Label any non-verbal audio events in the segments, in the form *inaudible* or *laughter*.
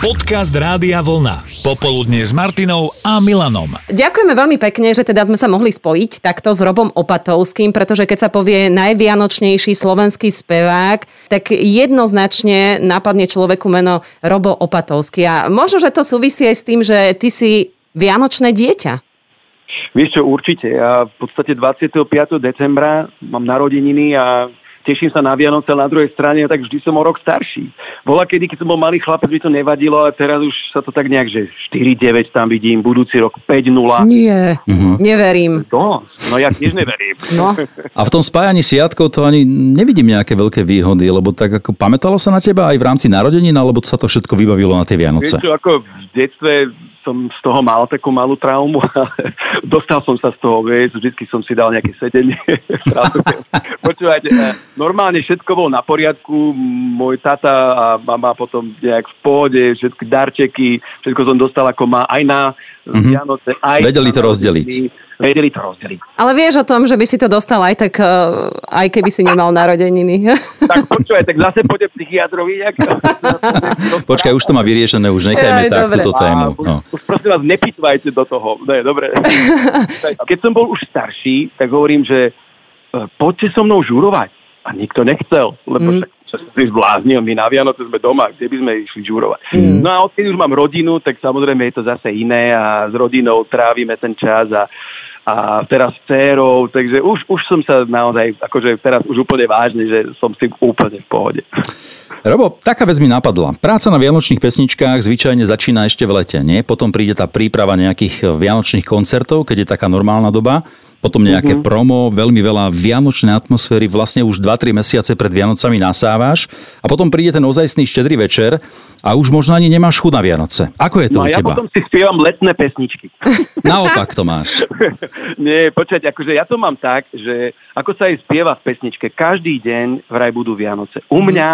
Podcast Rádia Vlna. Popoludne s Martinou a Milanom. Ďakujeme veľmi pekne, že teda sme sa mohli spojiť takto s Robom Opatovským, pretože keď sa povie najvianočnejší slovenský spevák, tak jednoznačne napadne človeku meno Robo Opatovský. A možno, že to súvisí aj s tým, že ty si vianočné dieťa. Vieš čo, určite. Ja v podstate 25. decembra mám narodeniny a teším sa na Vianoce, na druhej strane, tak vždy som o rok starší. Bola kedy, keď som bol malý chlapec, by to nevadilo, ale teraz už sa to tak nejak, že 4-9 tam vidím, budúci rok 5-0. Nie, mm-hmm. neverím. To, no ja tiež neverím. No. A v tom spájaní siatkov to ani nevidím nejaké veľké výhody, lebo tak ako pamätalo sa na teba aj v rámci narodenín, alebo sa to všetko vybavilo na tie Vianoce? Vieš čo, ako v detstve som z toho mal takú malú traumu *laughs* a dostal som sa z toho, vieš, vždycky som si dal nejaké sedenie. *laughs* Počúvajte, e, normálne všetko bolo na poriadku, môj tata a mama potom nejak v pohode, všetky darčeky, všetko som dostal ako má aj na mm-hmm. Vianoce. Aj Vedeli to rozdeliť vedeli to rozdeliť. Ale vieš o tom, že by si to dostal aj tak, eh, aj keby si nemal narodeniny. tak počúvaj, tak zase pôjde psychiatrovi. Jak... *laughs* Počkaj, už to má vyriešené, už nechajme Aj, tak dobre. túto tému. No. Už, už prosím vás, nepýtvajte do toho. Ne, dobre. *laughs* Keď som bol už starší, tak hovorím, že eh, poďte so mnou žurovať. A nikto nechcel, lebo mm. Však sa si zbláznil, my na Vianoce sme doma, kde by sme išli žurovať. Mm. No a odkedy už mám rodinu, tak samozrejme je to zase iné a s rodinou trávime ten čas a a teraz s dcerou, takže už, už som sa naozaj, akože teraz už úplne vážne, že som si úplne v pohode. Robo, taká vec mi napadla. Práca na vianočných pesničkách zvyčajne začína ešte v lete, nie? Potom príde tá príprava nejakých vianočných koncertov, keď je taká normálna doba potom nejaké mm-hmm. promo, veľmi veľa vianočnej atmosféry, vlastne už 2-3 mesiace pred Vianocami nasávaš a potom príde ten ozajstný štedrý večer a už možno ani nemáš chuť na Vianoce. Ako je to no, u ja teba? potom si spievam letné pesničky. *laughs* *laughs* Naopak to máš. Nie, počkať, akože ja to mám tak, že ako sa aj spieva v pesničke, každý deň vraj budú Vianoce. U mhm. mňa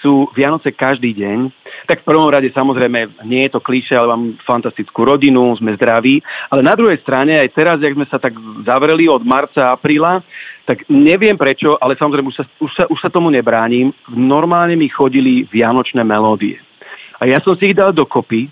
sú Vianoce každý deň tak v prvom rade samozrejme nie je to klíše, ale mám fantastickú rodinu, sme zdraví. Ale na druhej strane, aj teraz, jak sme sa tak zavreli od marca, apríla, tak neviem prečo, ale samozrejme už sa, už sa, už sa tomu nebránim. Normálne mi chodili vianočné melódie. A ja som si ich dal dokopy,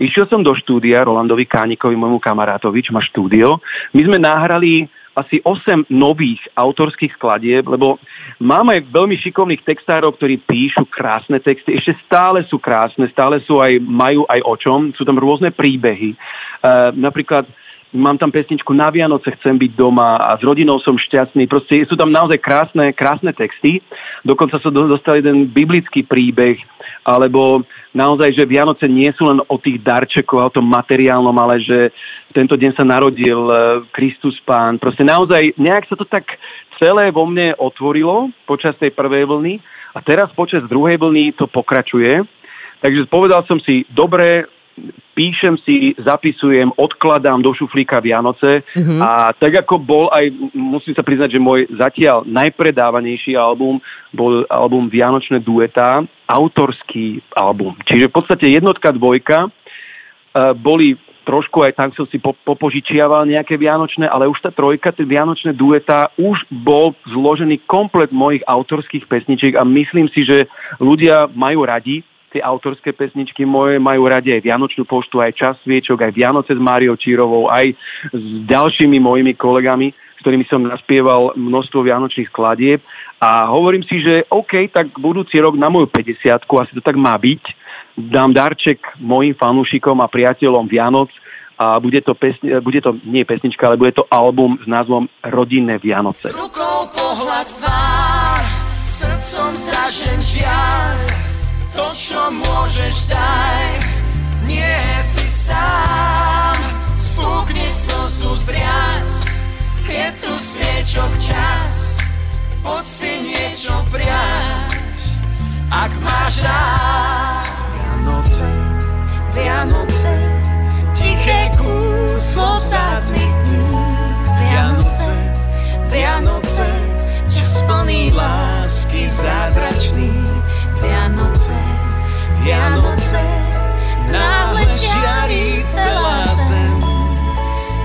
Išiel som do štúdia Rolandovi Kánikovi, môjmu kamarátovi, čo má štúdio. My sme nahrali asi 8 nových autorských skladieb, lebo mám aj veľmi šikovných textárov, ktorí píšu krásne texty, ešte stále sú krásne, stále sú aj, majú aj o čom, sú tam rôzne príbehy. Uh, napríklad mám tam pesničku Na Vianoce chcem byť doma a s rodinou som šťastný. Proste sú tam naozaj krásne, krásne texty. Dokonca sa dostal jeden biblický príbeh, alebo naozaj, že Vianoce nie sú len o tých darčekoch, o tom materiálnom, ale že tento deň sa narodil e, Kristus Pán. Proste naozaj nejak sa to tak celé vo mne otvorilo počas tej prvej vlny a teraz počas druhej vlny to pokračuje. Takže povedal som si, dobre, píšem si, zapisujem, odkladám do šuflíka Vianoce mm-hmm. a tak ako bol aj, musím sa priznať, že môj zatiaľ najpredávanejší album bol album Vianočné dueta, autorský album. Čiže v podstate jednotka, dvojka uh, boli trošku aj tak som si po, popožičiaval nejaké vianočné, ale už tá trojka, tie vianočné dueta, už bol zložený komplet mojich autorských pesničiek a myslím si, že ľudia majú radi tie autorské pesničky moje, majú radi aj Vianočnú poštu, aj Čas sviečok, aj Vianoce s Máriou Čírovou, aj s ďalšími mojimi kolegami, s ktorými som naspieval množstvo vianočných skladieb. A hovorím si, že OK, tak budúci rok na moju 50 asi to tak má byť, dám darček mojim fanúšikom a priateľom Vianoc a bude to, pesni- bude to nie pesnička, ale bude to album s názvom Rodinné Vianoce. Rukou pohľad tvár, srdcom zražen žiaľ, to, čo môžeš, daj, nie si sám. Spúkni slzu zriaz, je tu sviečok čas, poď si niečo priať, ak máš rád. Vianoce, Vianoce, tiché kúslo vzácných dní. Vianoce, Vianoce, čas plný lásky zázračný. Vianoce, Vianoce, náhle žiarí celá zem.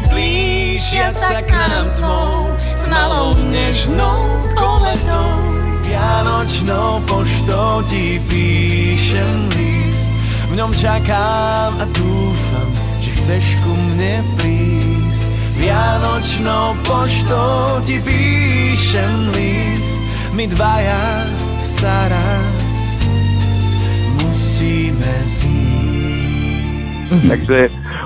Blížia sa k nám tvou, s malou nežnou koletou. Vianočnou poštou ti píšem list, v ňom čakám a dúfam, že chceš ku mne prísť. Vianočnou poštou ti píšem list, my dvaja sa raz zísť. Takže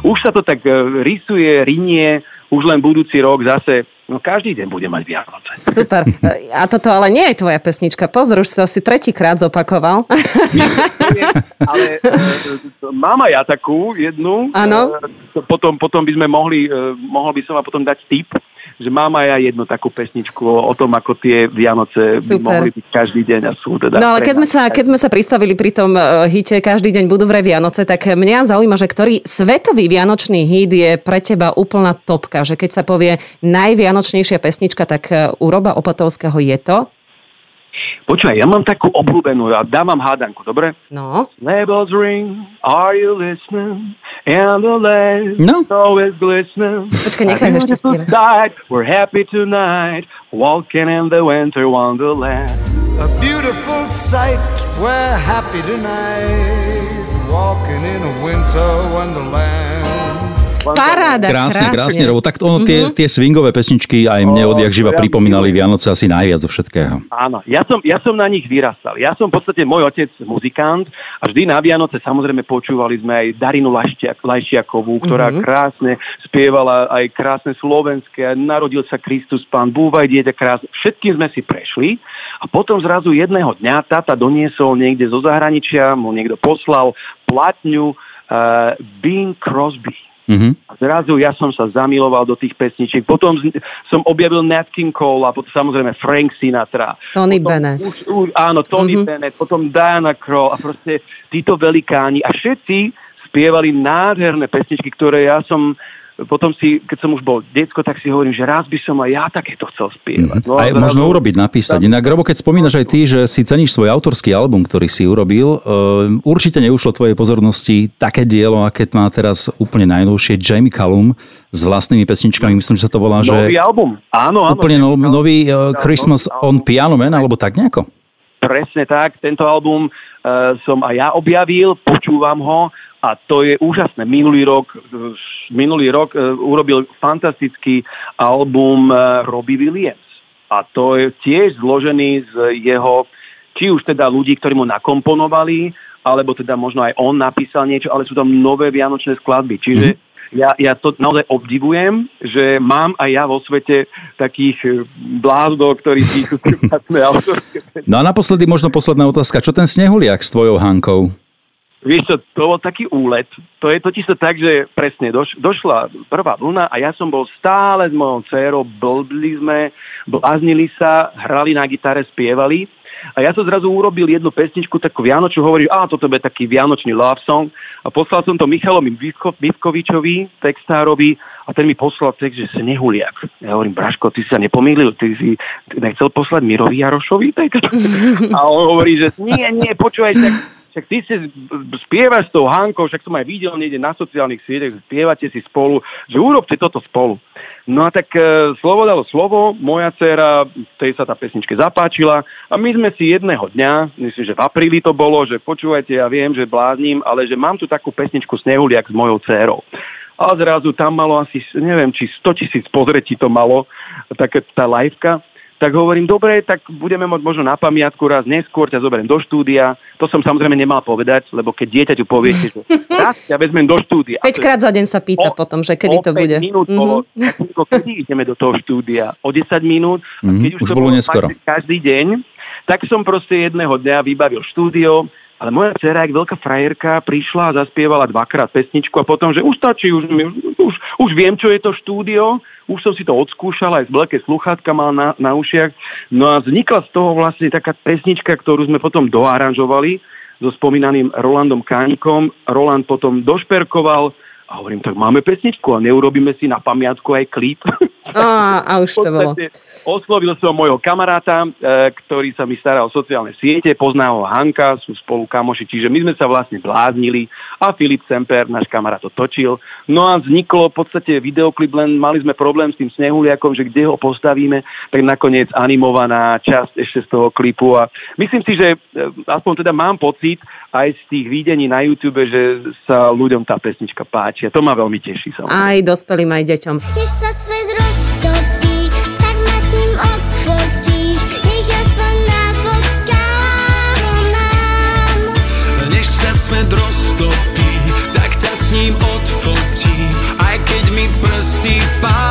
už sa to tak e, rysuje, rinie, už len budúci rok zase, no každý deň bude mať Vianoce. Super. *laughs* A toto ale nie je tvoja pesnička. Pozor, už si asi tretíkrát zopakoval. Ale e, mám aj ja takú jednu. Áno. E, Potom, potom by sme mohli, mohol by som vám potom dať tip, že mám aj ja jednu takú pesničku o, tom, ako tie Vianoce by mohli byť každý deň a sú teda. No ale keď sme, sa, keď sme sa pristavili pri tom uh, hite Každý deň budú vraj Vianoce, tak mňa zaujíma, že ktorý svetový vianočný hit je pre teba úplná topka, že keď sa povie najvianočnejšia pesnička, tak uh, u Roba Opatovského je to? Počúvaj, ja mám takú obľúbenú, ja dávam hádanku, dobre? No. Labels ring, are you listening? And the land No. always glistening. Počkaj, nechaj ešte spievať. We're happy tonight, walking in the winter wonderland. A beautiful sight, we're happy tonight, walking in a winter wonderland. Paráda, Krásne, krásne, lebo tak ono tie, tie swingové pesničky aj mne odjak živa pripomínali Vianoce asi najviac zo všetkého. Áno, ja som, ja som na nich vyrastal. Ja som v podstate môj otec muzikant a vždy na Vianoce samozrejme počúvali sme aj Darinu Lašťak, Lajšiakovú, ktorá mm-hmm. krásne spievala aj krásne slovenské. Narodil sa Kristus Pán, búvaj dieťa krásne. Všetkým sme si prešli a potom zrazu jedného dňa tata doniesol niekde zo zahraničia, mu niekto poslal platňu uh, Bing Crosby. Mhm. A zrazu ja som sa zamiloval do tých pesničiek. Potom z- som objavil Nat King Cole a potom samozrejme Frank Sinatra. Tony potom Bennett. Už, už, áno, Tony mm-hmm. Bennett, potom Diana Krall a proste títo velikáni. A všetci spievali nádherné pesničky, ktoré ja som potom si, keď som už bol decko, tak si hovorím, že raz by som aj ja takéto chcel spievať. No, a Aj zrazu- možno urobiť, napísať. Inak, Robo, keď spomínaš aj ty, že si ceníš svoj autorský album, ktorý si urobil, uh, určite neušlo tvojej pozornosti také dielo, aké má teraz úplne najnovšie Jamie Callum s vlastnými pesničkami. Myslím, že sa to volá, Nový že album. Áno, áno. úplne no, nový uh, Nový Christmas on. Piano Man, alebo tak nejako. Presne tak, tento album uh, som aj ja objavil, počúvam ho a to je úžasné. Minulý rok, minulý rok uh, urobil fantastický album uh, Robbie Williams. A to je tiež zložený z jeho, či už teda ľudí, ktorí mu nakomponovali, alebo teda možno aj on napísal niečo, ale sú tam nové vianočné skladby. Čiže ja, ja to naozaj obdivujem, že mám aj ja vo svete takých eh, blázdov, ktorí píšu vlastné autorské No a naposledy možno posledná otázka. Čo ten snehuliak s tvojou Hankou? Vieš čo, to bol taký úlet. To je totiž to tak, že presne doš, došla prvá vlna a ja som bol stále s mojou dcerou, blbli sme, bláznili sa, hrali na gitare, spievali. A ja som zrazu urobil jednu pesničku, takú Vianočnú, hovorím, a toto bude taký Vianočný love song. A poslal som to Michalovi Mivkovičovi, textárovi, a ten mi poslal text, že snehuliak. Ja hovorím, Braško, ty si sa nepomýlil, ty si nechcel poslať Mirovi Jarošovi text? *laughs* A on hovorí, že nie, nie, počúvaj, tak však ty si spievaš s tou Hankou, však som aj videl niekde na sociálnych sieťach, spievate si spolu, že urobte toto spolu. No a tak e, slovo dalo slovo, moja dcera, tej sa tá pesničke zapáčila a my sme si jedného dňa, myslím, že v apríli to bolo, že počúvajte, ja viem, že blázním, ale že mám tu takú pesničku Snehuliak s mojou dcerou. A zrazu tam malo asi, neviem, či 100 tisíc pozretí to malo, taká tá liveka. Tak hovorím, dobre, tak budeme mať možno na pamiatku raz neskôr, ťa zoberiem do štúdia. To som samozrejme nemal povedať, lebo keď dieťaťu poviete, že *laughs* raz ťa vezmem do štúdia. 5 krát za deň sa pýta O- potom, že kedy to 5 bude. minút Mhm. bolo, tak Mirko, kedy ideme do toho štúdia? O 10 minút? A Mhm, keď už, už to bolo bolo neskoro. každý deň, tak som proste jedného dňa vybavil štúdio, ale moja dcera, jak veľká frajerka, prišla a zaspievala dvakrát pesničku a potom, že už stačí, už, už, už viem, čo je to štúdio, už som si to odskúšal, aj z veľké sluchátka mal na, na ušiach. No a vznikla z toho vlastne taká pesnička, ktorú sme potom doaranžovali so spomínaným Rolandom Kánikom. Roland potom došperkoval a hovorím, tak máme pesničku a neurobíme si na pamiatku aj klip. *laughs* Á, a už to bolo. oslovil som môjho kamaráta, e, ktorý sa mi stará o sociálne siete, pozná ho Hanka, sú spolu kamoši, čiže my sme sa vlastne bláznili a Filip Semper, náš kamarát, to točil. No a vzniklo v podstate videoklip, len mali sme problém s tým snehuliakom, že kde ho postavíme, tak nakoniec animovaná časť ešte z toho klipu a myslím si, že e, aspoň teda mám pocit aj z tých videní na YouTube, že sa ľuďom tá pesnička páči a to ma veľmi teší. Samozrejme. Aj dospelým, aj deťom. Než sa svet roztopí, tak ma s ním odfotíš. Nech aspoň na fotkách ho mám. Než sa svet roztopí, tak ťa s ním odfotím, aj keď mi prsty páli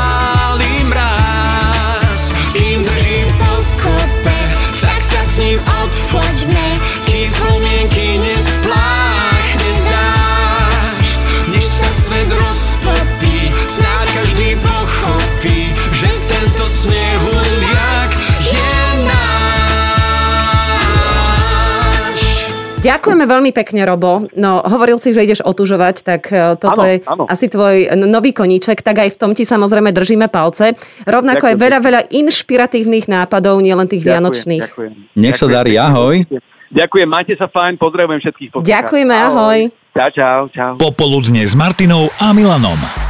Ďakujeme veľmi pekne, Robo. No, hovoril si, že ideš otužovať, tak e, toto Áno, je áno. asi tvoj nový koníček, tak aj v tom ti samozrejme držíme palce. Rovnako Ďakujem je veľa, veľa inšpiratívnych nápadov, nielen tých vianočných. Ďakujem. Nech sa Ďakujem darí, ahoj. Ďakujem, majte sa fajn, pozdravujem všetkých poslucháčov. Ďakujeme, ahoj. Čau, čau, čau. Popoludne s Martinou a Milanom.